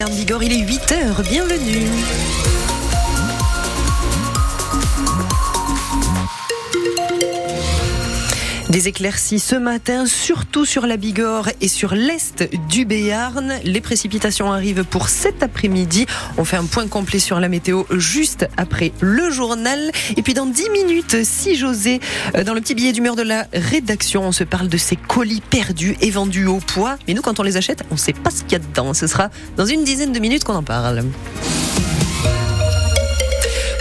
Il est 8h, bienvenue. Des éclaircies ce matin, surtout sur la Bigorre et sur l'est du Béarn. Les précipitations arrivent pour cet après-midi. On fait un point complet sur la météo juste après le journal. Et puis dans 10 minutes, si José, euh, dans le petit billet d'humeur de la rédaction, on se parle de ces colis perdus et vendus au poids. Mais nous, quand on les achète, on ne sait pas ce qu'il y a dedans. Ce sera dans une dizaine de minutes qu'on en parle.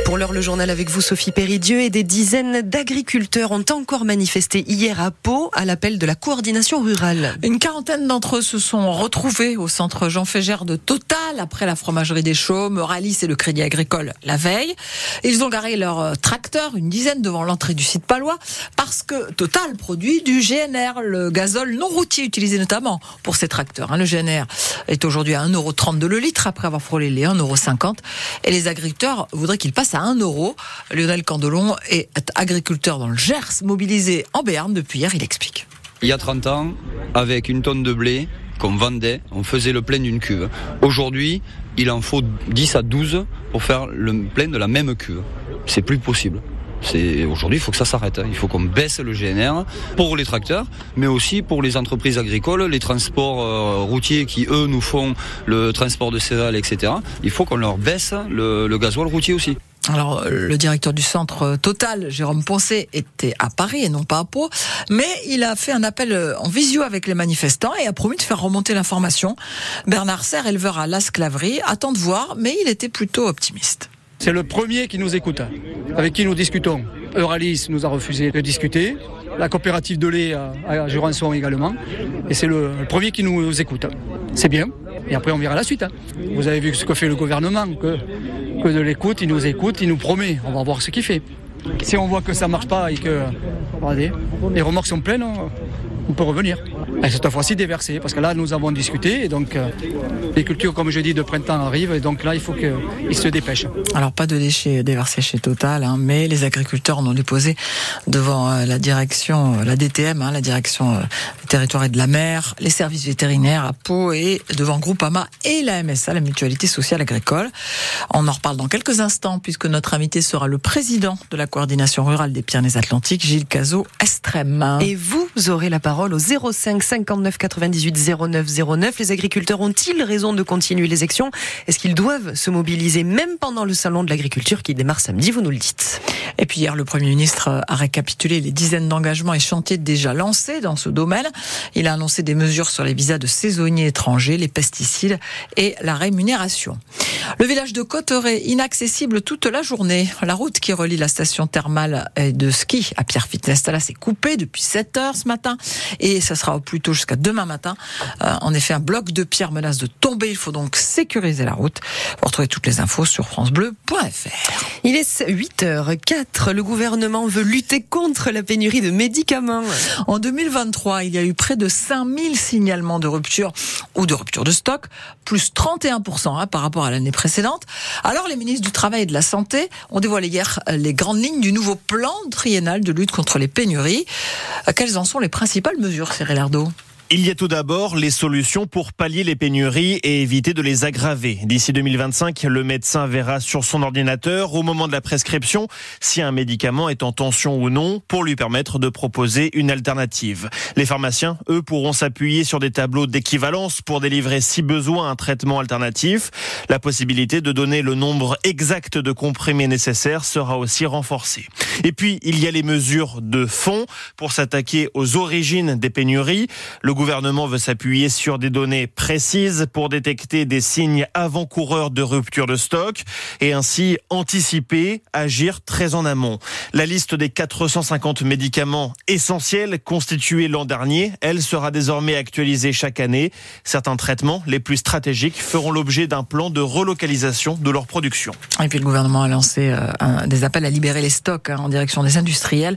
Pour l'heure, le journal avec vous, Sophie Péridieu, et des dizaines d'agriculteurs ont encore manifesté hier à Pau à l'appel de la coordination rurale. Une quarantaine d'entre eux se sont retrouvés au centre Jean Fégère de Total après la fromagerie des Chaumes, Ralis et le Crédit Agricole la veille. Ils ont garé leur euh, tracteur, une dizaine devant l'entrée du site palois, parce que Total produit du GNR, le gazole non routier utilisé notamment pour ces tracteurs. Hein. Le GNR est aujourd'hui à 1,32€ le litre après avoir frôlé les 1,50€ et les agriculteurs voudraient qu'il passe à 1 euro. Lionel Candelon est agriculteur dans le Gers, mobilisé en Béarn depuis hier, il explique. Il y a 30 ans, avec une tonne de blé qu'on vendait, on faisait le plein d'une cuve. Aujourd'hui, il en faut 10 à 12 pour faire le plein de la même cuve. C'est plus possible. Aujourd'hui, il faut que ça s'arrête. Il faut qu'on baisse le GNR pour les tracteurs, mais aussi pour les entreprises agricoles, les transports euh, routiers qui eux nous font le transport de céréales, etc. Il faut qu'on leur baisse le, le gasoil routier aussi. Alors, le directeur du centre Total, Jérôme Poncé, était à Paris et non pas à Pau, mais il a fait un appel en visio avec les manifestants et a promis de faire remonter l'information. Bernard Serre, éleveur à Lasclaverie, attend de voir, mais il était plutôt optimiste. C'est le premier qui nous écoute, avec qui nous discutons. Euralis nous a refusé de discuter, la coopérative de lait à Jurançon également, et c'est le premier qui nous écoute. C'est bien, et après on verra la suite. Hein. Vous avez vu ce que fait le gouvernement, que, de l'écoute, il nous écoute, il nous promet, on va voir ce qu'il fait. Si on voit que ça marche pas et que les remorques sont pleines, on peut revenir. Et cette fois-ci déversé, parce que là nous avons discuté et donc euh, les cultures, comme je dis, de printemps arrivent et donc là il faut qu'ils se dépêchent. Alors pas de déchets déversés chez Total, hein, mais les agriculteurs ont déposé devant euh, la direction, euh, la DTM, hein, la direction des territoires et de la mer, les services vétérinaires à Pau et devant Groupama et la MSA, la Mutualité Sociale Agricole. On en reparle dans quelques instants puisque notre invité sera le président de la coordination rurale des Pyrénées-Atlantiques, Gilles Cazot Estrem. Et vous aurez la parole au 05 59 98 09 09. Les agriculteurs ont-ils raison de continuer les actions? Est-ce qu'ils doivent se mobiliser même pendant le salon de l'agriculture qui démarre samedi? Vous nous le dites. Et puis hier, le Premier ministre a récapitulé les dizaines d'engagements et chantiers déjà lancés dans ce domaine. Il a annoncé des mesures sur les visas de saisonniers étrangers, les pesticides et la rémunération. Le village de Cotteret, inaccessible toute la journée. La route qui relie la station thermale de ski à Pierre Fitness, là, c'est coupé depuis 7 heures ce matin et ça sera au plus tôt jusqu'à demain matin. Euh, en effet, un bloc de pierre menace de tomber. Il faut donc sécuriser la route. Vous retrouvez toutes les infos sur francebleu.fr. Il est 8h04. Le gouvernement veut lutter contre la pénurie de médicaments. En 2023, il y a eu près de 5000 signalements de rupture ou de rupture de stock, plus 31% hein, par rapport à l'année Alors, les ministres du Travail et de la Santé ont dévoilé hier les grandes lignes du nouveau plan triennal de lutte contre les pénuries. Quelles en sont les principales mesures, Cyril Ardo? Il y a tout d'abord les solutions pour pallier les pénuries et éviter de les aggraver. D'ici 2025, le médecin verra sur son ordinateur, au moment de la prescription, si un médicament est en tension ou non, pour lui permettre de proposer une alternative. Les pharmaciens, eux, pourront s'appuyer sur des tableaux d'équivalence pour délivrer, si besoin, un traitement alternatif. La possibilité de donner le nombre exact de comprimés nécessaires sera aussi renforcée. Et puis, il y a les mesures de fond pour s'attaquer aux origines des pénuries. Gouvernement veut s'appuyer sur des données précises pour détecter des signes avant-coureurs de rupture de stock et ainsi anticiper, agir très en amont. La liste des 450 médicaments essentiels constitués l'an dernier, elle sera désormais actualisée chaque année. Certains traitements les plus stratégiques feront l'objet d'un plan de relocalisation de leur production. Et puis le gouvernement a lancé euh, des appels à libérer les stocks hein, en direction des industriels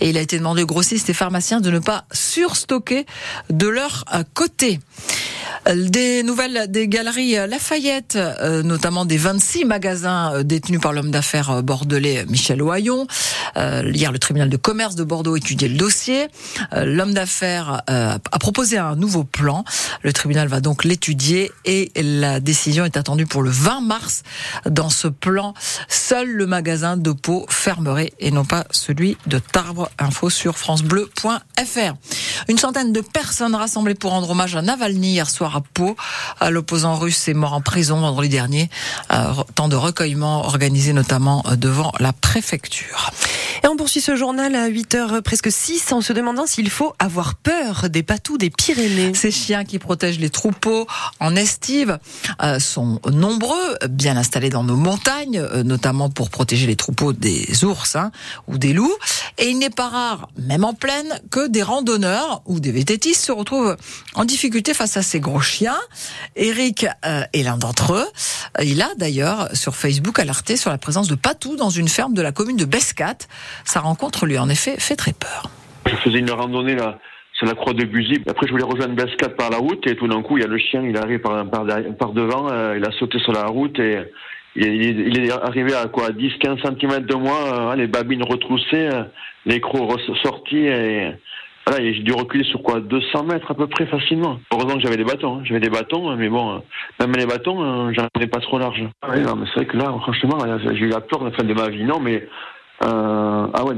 et il a été demandé aux grossistes et pharmaciens de ne pas surstocker leur euh, côté. Des nouvelles des galeries Lafayette, euh, notamment des 26 magasins euh, détenus par l'homme d'affaires euh, bordelais Michel Oyon. Hier, le tribunal de commerce de Bordeaux étudiait le dossier. L'homme d'affaires a proposé un nouveau plan. Le tribunal va donc l'étudier et la décision est attendue pour le 20 mars. Dans ce plan, seul le magasin de Pau fermerait et non pas celui de Tarbes. Info sur francebleu.fr. Une centaine de personnes rassemblées pour rendre hommage à Navalny hier soir à Pau. L'opposant russe est mort en prison vendredi dernier. Temps de recueillement organisé notamment euh, devant la préfecture. Et on poursuit ce journal à 8h presque 6 en se demandant s'il faut avoir peur des patous des Pyrénées. Ces chiens qui protègent les troupeaux en estive euh, sont nombreux, bien installés dans nos montagnes, euh, notamment pour protéger les troupeaux des ours hein, ou des loups. Et il n'est pas rare, même en plaine, que des randonneurs ou des vététistes se retrouvent en difficulté face à ces gros chiens. Eric euh, est l'un d'entre eux. Il a d'ailleurs sur Facebook alerté sur la présence de patous dans une ferme de la commune de Bescat. Sa rencontre lui, en effet, fait très peur. Je faisais une randonnée là, sur la croix de Buzy. Après, je voulais rejoindre Bescat par la route et tout d'un coup, il y a le chien, il arrive par, par, devant, euh, il a sauté sur la route et il est, arrivé à quoi 10-15 cm de moi, euh, les babines retroussées, euh, les crocs ressortis et voilà, j'ai dû reculer sur quoi 200 mètres à peu près facilement. Heureusement que j'avais des bâtons, hein. j'avais des bâtons, mais bon, même les bâtons, j'en ai pas trop large. Ah non, mais c'est vrai que là, franchement, j'ai eu la peur de de ma vie, non, mais ah ouais,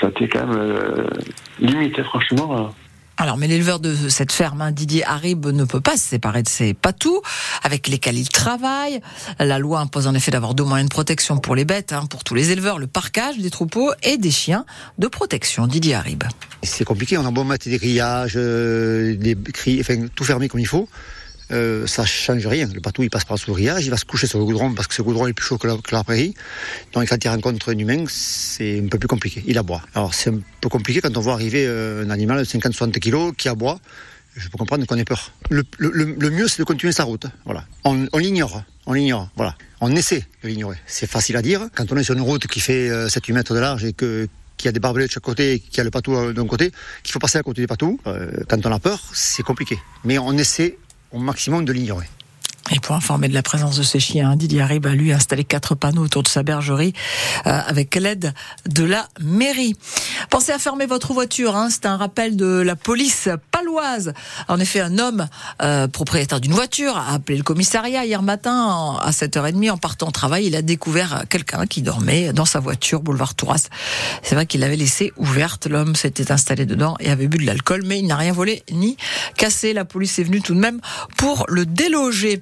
ça a été quand même euh, limite, hein, franchement. Euh. Alors, mais l'éleveur de cette ferme, hein, Didier Harib, ne peut pas se séparer de ses patous avec lesquels il travaille. La loi impose en effet d'avoir deux moyens de protection pour les bêtes, hein, pour tous les éleveurs, le parquage des troupeaux et des chiens de protection. Didier Harib. C'est compliqué, on a beau mettre des grillages, des cris, enfin, tout fermé comme il faut euh, ça change rien. Le bateau, il passe par le grillage, il va se coucher sur le goudron parce que ce goudron est plus chaud que la, prairie. Donc quand il rencontre un humain, c'est un peu plus compliqué. Il aboie. Alors c'est un peu compliqué quand on voit arriver euh, un animal de 50-60 kilos qui aboie. Je peux comprendre qu'on ait peur. Le, mieux, c'est de continuer sa route. Voilà. On, l'ignore. On l'ignore. Voilà. On essaie de l'ignorer. C'est facile à dire. Quand on est sur une route qui fait 7-8 euh, mètres de large et que qu'il a des barbelés de chaque côté, qu'il y a le patou d'un côté, qu'il faut passer à côté du patou. quand on a peur, c'est compliqué. Mais on essaie au maximum de l'ignorer. Et pour informer de la présence de ces chiens, Didier arrive à lui installer quatre panneaux autour de sa bergerie euh, avec l'aide de la mairie. Pensez à fermer votre voiture, hein, c'est un rappel de la police paloise. En effet, un homme euh, propriétaire d'une voiture a appelé le commissariat hier matin à 7h30 en partant au travail. Il a découvert quelqu'un qui dormait dans sa voiture, boulevard Touras. C'est vrai qu'il l'avait laissée ouverte. L'homme s'était installé dedans et avait bu de l'alcool, mais il n'a rien volé ni cassé. La police est venue tout de même pour le déloger.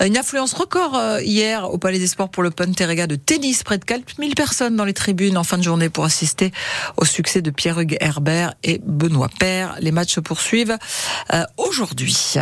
Une affluence record euh, hier au Palais des Sports pour le Terrega de tennis. Près de 4000 personnes dans les tribunes en fin de journée pour assister au succès de Pierre-Hugues Herbert et Benoît Père. Les matchs se poursuivent euh, aujourd'hui.